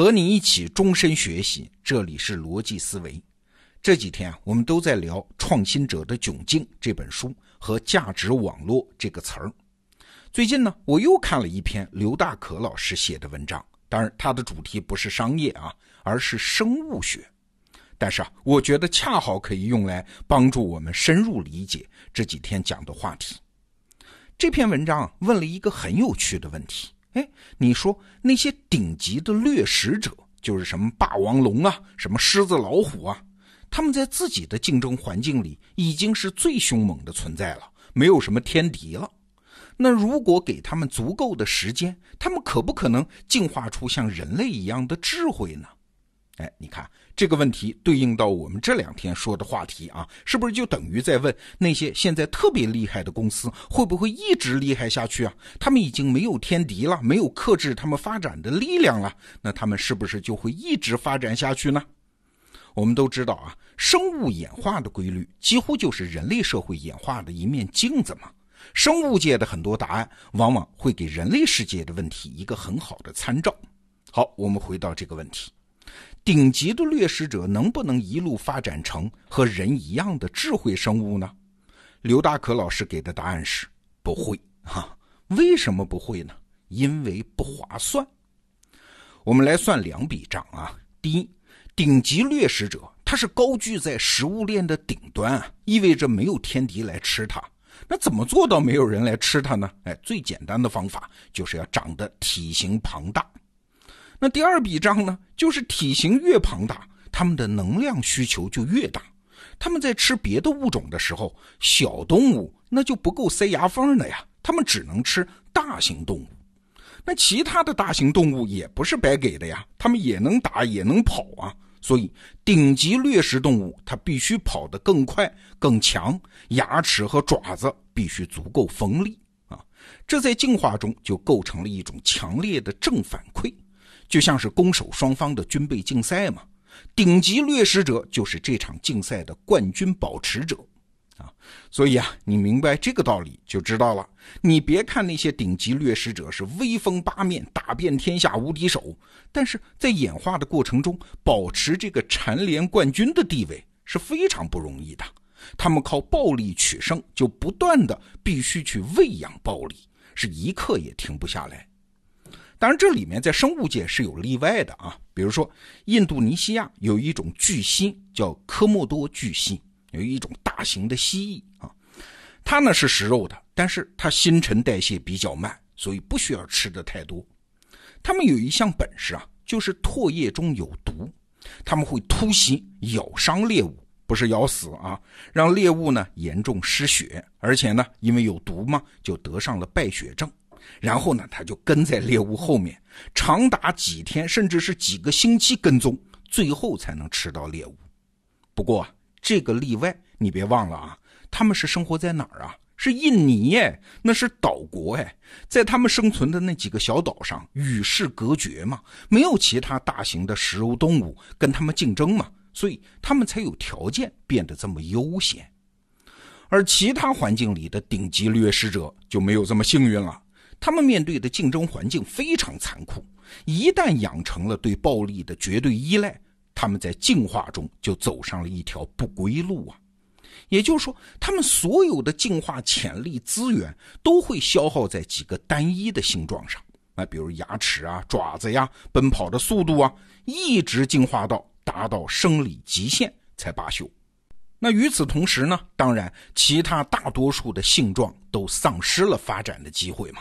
和你一起终身学习，这里是逻辑思维。这几天啊，我们都在聊《创新者的窘境》这本书和价值网络这个词儿。最近呢，我又看了一篇刘大可老师写的文章，当然他的主题不是商业啊，而是生物学。但是啊，我觉得恰好可以用来帮助我们深入理解这几天讲的话题。这篇文章问了一个很有趣的问题。哎，你说那些顶级的掠食者，就是什么霸王龙啊，什么狮子老虎啊，他们在自己的竞争环境里已经是最凶猛的存在了，没有什么天敌了。那如果给他们足够的时间，他们可不可能进化出像人类一样的智慧呢？哎，你看这个问题对应到我们这两天说的话题啊，是不是就等于在问那些现在特别厉害的公司会不会一直厉害下去啊？他们已经没有天敌了，没有克制他们发展的力量了，那他们是不是就会一直发展下去呢？我们都知道啊，生物演化的规律几乎就是人类社会演化的一面镜子嘛。生物界的很多答案往往会给人类世界的问题一个很好的参照。好，我们回到这个问题。顶级的掠食者能不能一路发展成和人一样的智慧生物呢？刘大可老师给的答案是不会哈。为什么不会呢？因为不划算。我们来算两笔账啊。第一，顶级掠食者它是高居在食物链的顶端啊，意味着没有天敌来吃它。那怎么做到没有人来吃它呢？哎，最简单的方法就是要长得体型庞大。那第二笔账呢，就是体型越庞大，它们的能量需求就越大。它们在吃别的物种的时候，小动物那就不够塞牙缝的呀，它们只能吃大型动物。那其他的大型动物也不是白给的呀，它们也能打也能跑啊。所以顶级掠食动物它必须跑得更快更强，牙齿和爪子必须足够锋利啊。这在进化中就构成了一种强烈的正反馈。就像是攻守双方的军备竞赛嘛，顶级掠食者就是这场竞赛的冠军保持者，啊，所以啊，你明白这个道理就知道了。你别看那些顶级掠食者是威风八面、打遍天下无敌手，但是在演化的过程中，保持这个蝉联冠军的地位是非常不容易的。他们靠暴力取胜，就不断的必须去喂养暴力，是一刻也停不下来。当然，这里面在生物界是有例外的啊。比如说，印度尼西亚有一种巨蜥叫科莫多巨蜥，有一种大型的蜥蜴啊，它呢是食肉的，但是它新陈代谢比较慢，所以不需要吃的太多。它们有一项本事啊，就是唾液中有毒，他们会突袭咬伤猎物，不是咬死啊，让猎物呢严重失血，而且呢因为有毒嘛，就得上了败血症。然后呢，他就跟在猎物后面，长达几天，甚至是几个星期跟踪，最后才能吃到猎物。不过这个例外，你别忘了啊，他们是生活在哪儿啊？是印尼哎，那是岛国哎，在他们生存的那几个小岛上，与世隔绝嘛，没有其他大型的食肉动物跟他们竞争嘛，所以他们才有条件变得这么悠闲。而其他环境里的顶级掠食者就没有这么幸运了。他们面对的竞争环境非常残酷，一旦养成了对暴力的绝对依赖，他们在进化中就走上了一条不归路啊！也就是说，他们所有的进化潜力资源都会消耗在几个单一的形状上啊，比如牙齿啊、爪子呀、奔跑的速度啊，一直进化到达到生理极限才罢休。那与此同时呢，当然，其他大多数的性状都丧失了发展的机会嘛。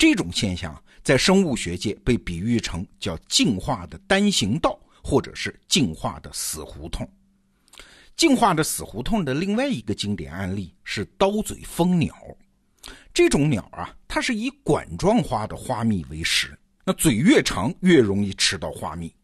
这种现象在生物学界被比喻成叫进化的单行道，或者是进化的死胡同。进化的死胡同的另外一个经典案例是刀嘴蜂鸟。这种鸟啊，它是以管状花的花蜜为食，那嘴越长越容易吃到花蜜。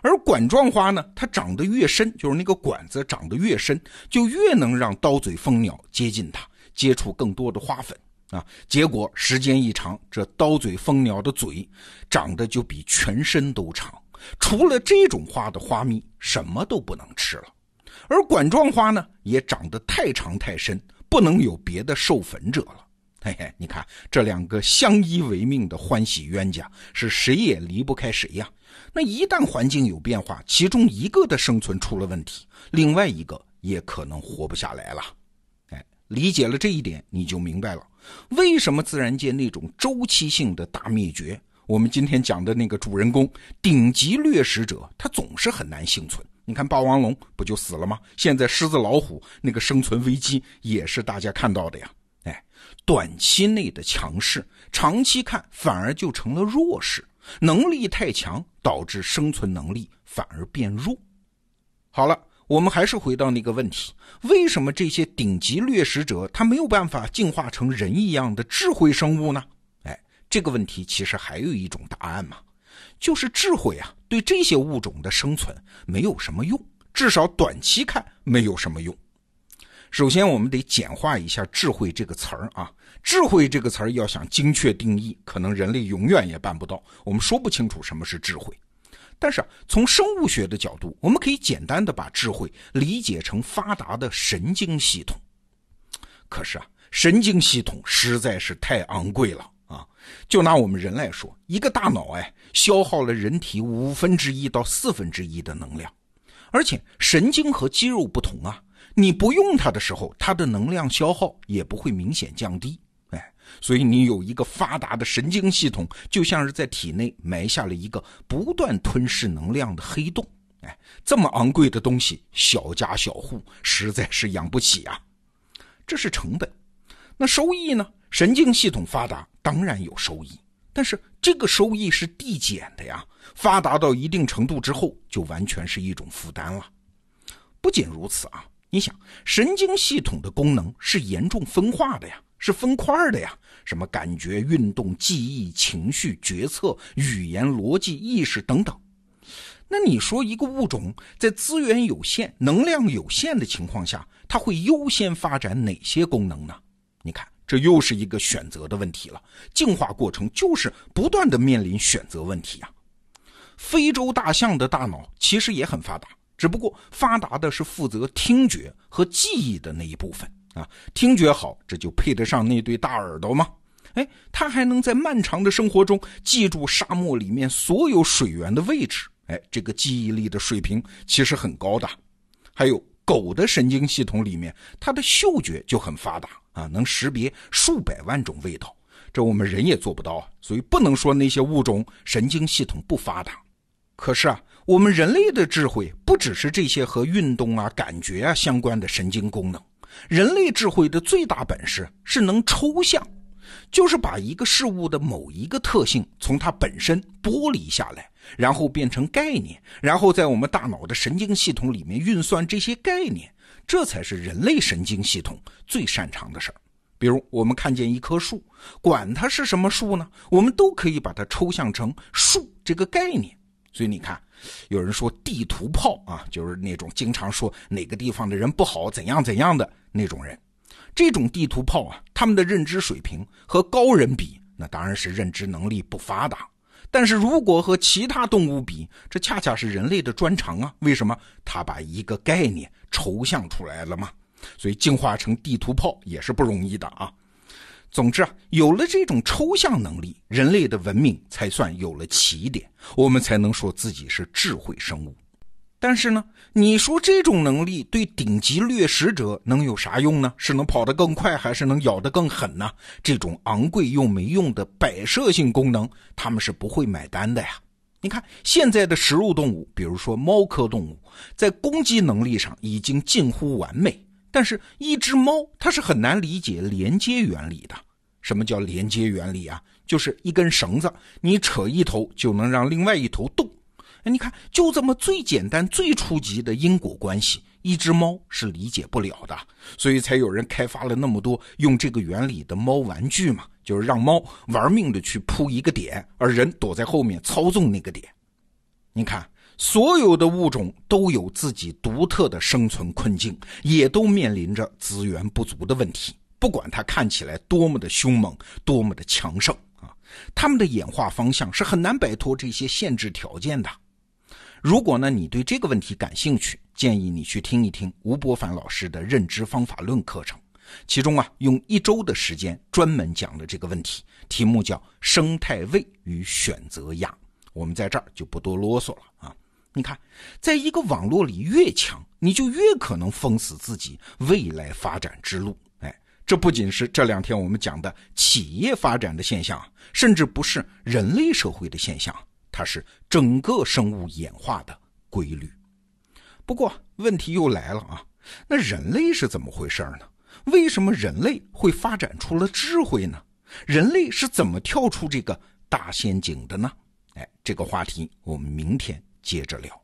而管状花呢，它长得越深，就是那个管子长得越深，就越能让刀嘴蜂鸟接近它，接触更多的花粉。啊，结果时间一长，这刀嘴蜂鸟的嘴长得就比全身都长。除了这种花的花蜜，什么都不能吃了。而管状花呢，也长得太长太深，不能有别的授粉者了。嘿嘿，你看这两个相依为命的欢喜冤家，是谁也离不开谁呀？那一旦环境有变化，其中一个的生存出了问题，另外一个也可能活不下来了。哎，理解了这一点，你就明白了为什么自然界那种周期性的大灭绝，我们今天讲的那个主人公顶级掠食者，他总是很难幸存。你看霸王龙不就死了吗？现在狮子老虎那个生存危机也是大家看到的呀。哎，短期内的强势，长期看反而就成了弱势。能力太强，导致生存能力反而变弱。好了，我们还是回到那个问题：为什么这些顶级掠食者他没有办法进化成人一样的智慧生物呢？哎，这个问题其实还有一种答案嘛，就是智慧啊，对这些物种的生存没有什么用，至少短期看没有什么用。首先，我们得简化一下“智慧”这个词儿啊。智慧这个词儿要想精确定义，可能人类永远也办不到。我们说不清楚什么是智慧，但是啊，从生物学的角度，我们可以简单的把智慧理解成发达的神经系统。可是啊，神经系统实在是太昂贵了啊！就拿我们人来说，一个大脑哎，消耗了人体五分之一到四分之一的能量，而且神经和肌肉不同啊，你不用它的时候，它的能量消耗也不会明显降低。所以你有一个发达的神经系统，就像是在体内埋下了一个不断吞噬能量的黑洞。哎，这么昂贵的东西，小家小户实在是养不起啊。这是成本，那收益呢？神经系统发达当然有收益，但是这个收益是递减的呀。发达到一定程度之后，就完全是一种负担了。不仅如此啊，你想，神经系统的功能是严重分化的呀。是分块的呀，什么感觉、运动、记忆、情绪、决策、语言、逻辑、意识等等。那你说一个物种在资源有限、能量有限的情况下，它会优先发展哪些功能呢？你看，这又是一个选择的问题了。进化过程就是不断的面临选择问题啊。非洲大象的大脑其实也很发达，只不过发达的是负责听觉和记忆的那一部分。啊，听觉好，这就配得上那对大耳朵吗？哎，它还能在漫长的生活中记住沙漠里面所有水源的位置。哎，这个记忆力的水平其实很高的。还有狗的神经系统里面，它的嗅觉就很发达啊，能识别数百万种味道，这我们人也做不到啊。所以不能说那些物种神经系统不发达。可是啊，我们人类的智慧不只是这些和运动啊、感觉啊相关的神经功能。人类智慧的最大本事是能抽象，就是把一个事物的某一个特性从它本身剥离下来，然后变成概念，然后在我们大脑的神经系统里面运算这些概念，这才是人类神经系统最擅长的事儿。比如，我们看见一棵树，管它是什么树呢，我们都可以把它抽象成树这个概念。所以你看。有人说地图炮啊，就是那种经常说哪个地方的人不好怎样怎样的那种人。这种地图炮啊，他们的认知水平和高人比，那当然是认知能力不发达。但是如果和其他动物比，这恰恰是人类的专长啊。为什么？他把一个概念抽象出来了嘛。所以进化成地图炮也是不容易的啊。总之啊，有了这种抽象能力，人类的文明才算有了起点，我们才能说自己是智慧生物。但是呢，你说这种能力对顶级掠食者能有啥用呢？是能跑得更快，还是能咬得更狠呢？这种昂贵又没用的摆设性功能，他们是不会买单的呀。你看现在的食肉动物，比如说猫科动物，在攻击能力上已经近乎完美。但是，一只猫它是很难理解连接原理的。什么叫连接原理啊？就是一根绳子，你扯一头就能让另外一头动。哎，你看，就这么最简单、最初级的因果关系，一只猫是理解不了的。所以才有人开发了那么多用这个原理的猫玩具嘛，就是让猫玩命的去扑一个点，而人躲在后面操纵那个点。你看。所有的物种都有自己独特的生存困境，也都面临着资源不足的问题。不管它看起来多么的凶猛，多么的强盛啊，它们的演化方向是很难摆脱这些限制条件的。如果呢，你对这个问题感兴趣，建议你去听一听吴伯凡老师的认知方法论课程，其中啊，用一周的时间专门讲了这个问题，题目叫“生态位与选择压”。我们在这儿就不多啰嗦了啊。你看，在一个网络里越强，你就越可能封死自己未来发展之路。哎，这不仅是这两天我们讲的企业发展的现象，甚至不是人类社会的现象，它是整个生物演化的规律。不过问题又来了啊，那人类是怎么回事呢？为什么人类会发展出了智慧呢？人类是怎么跳出这个大陷阱的呢？哎，这个话题我们明天。接着聊。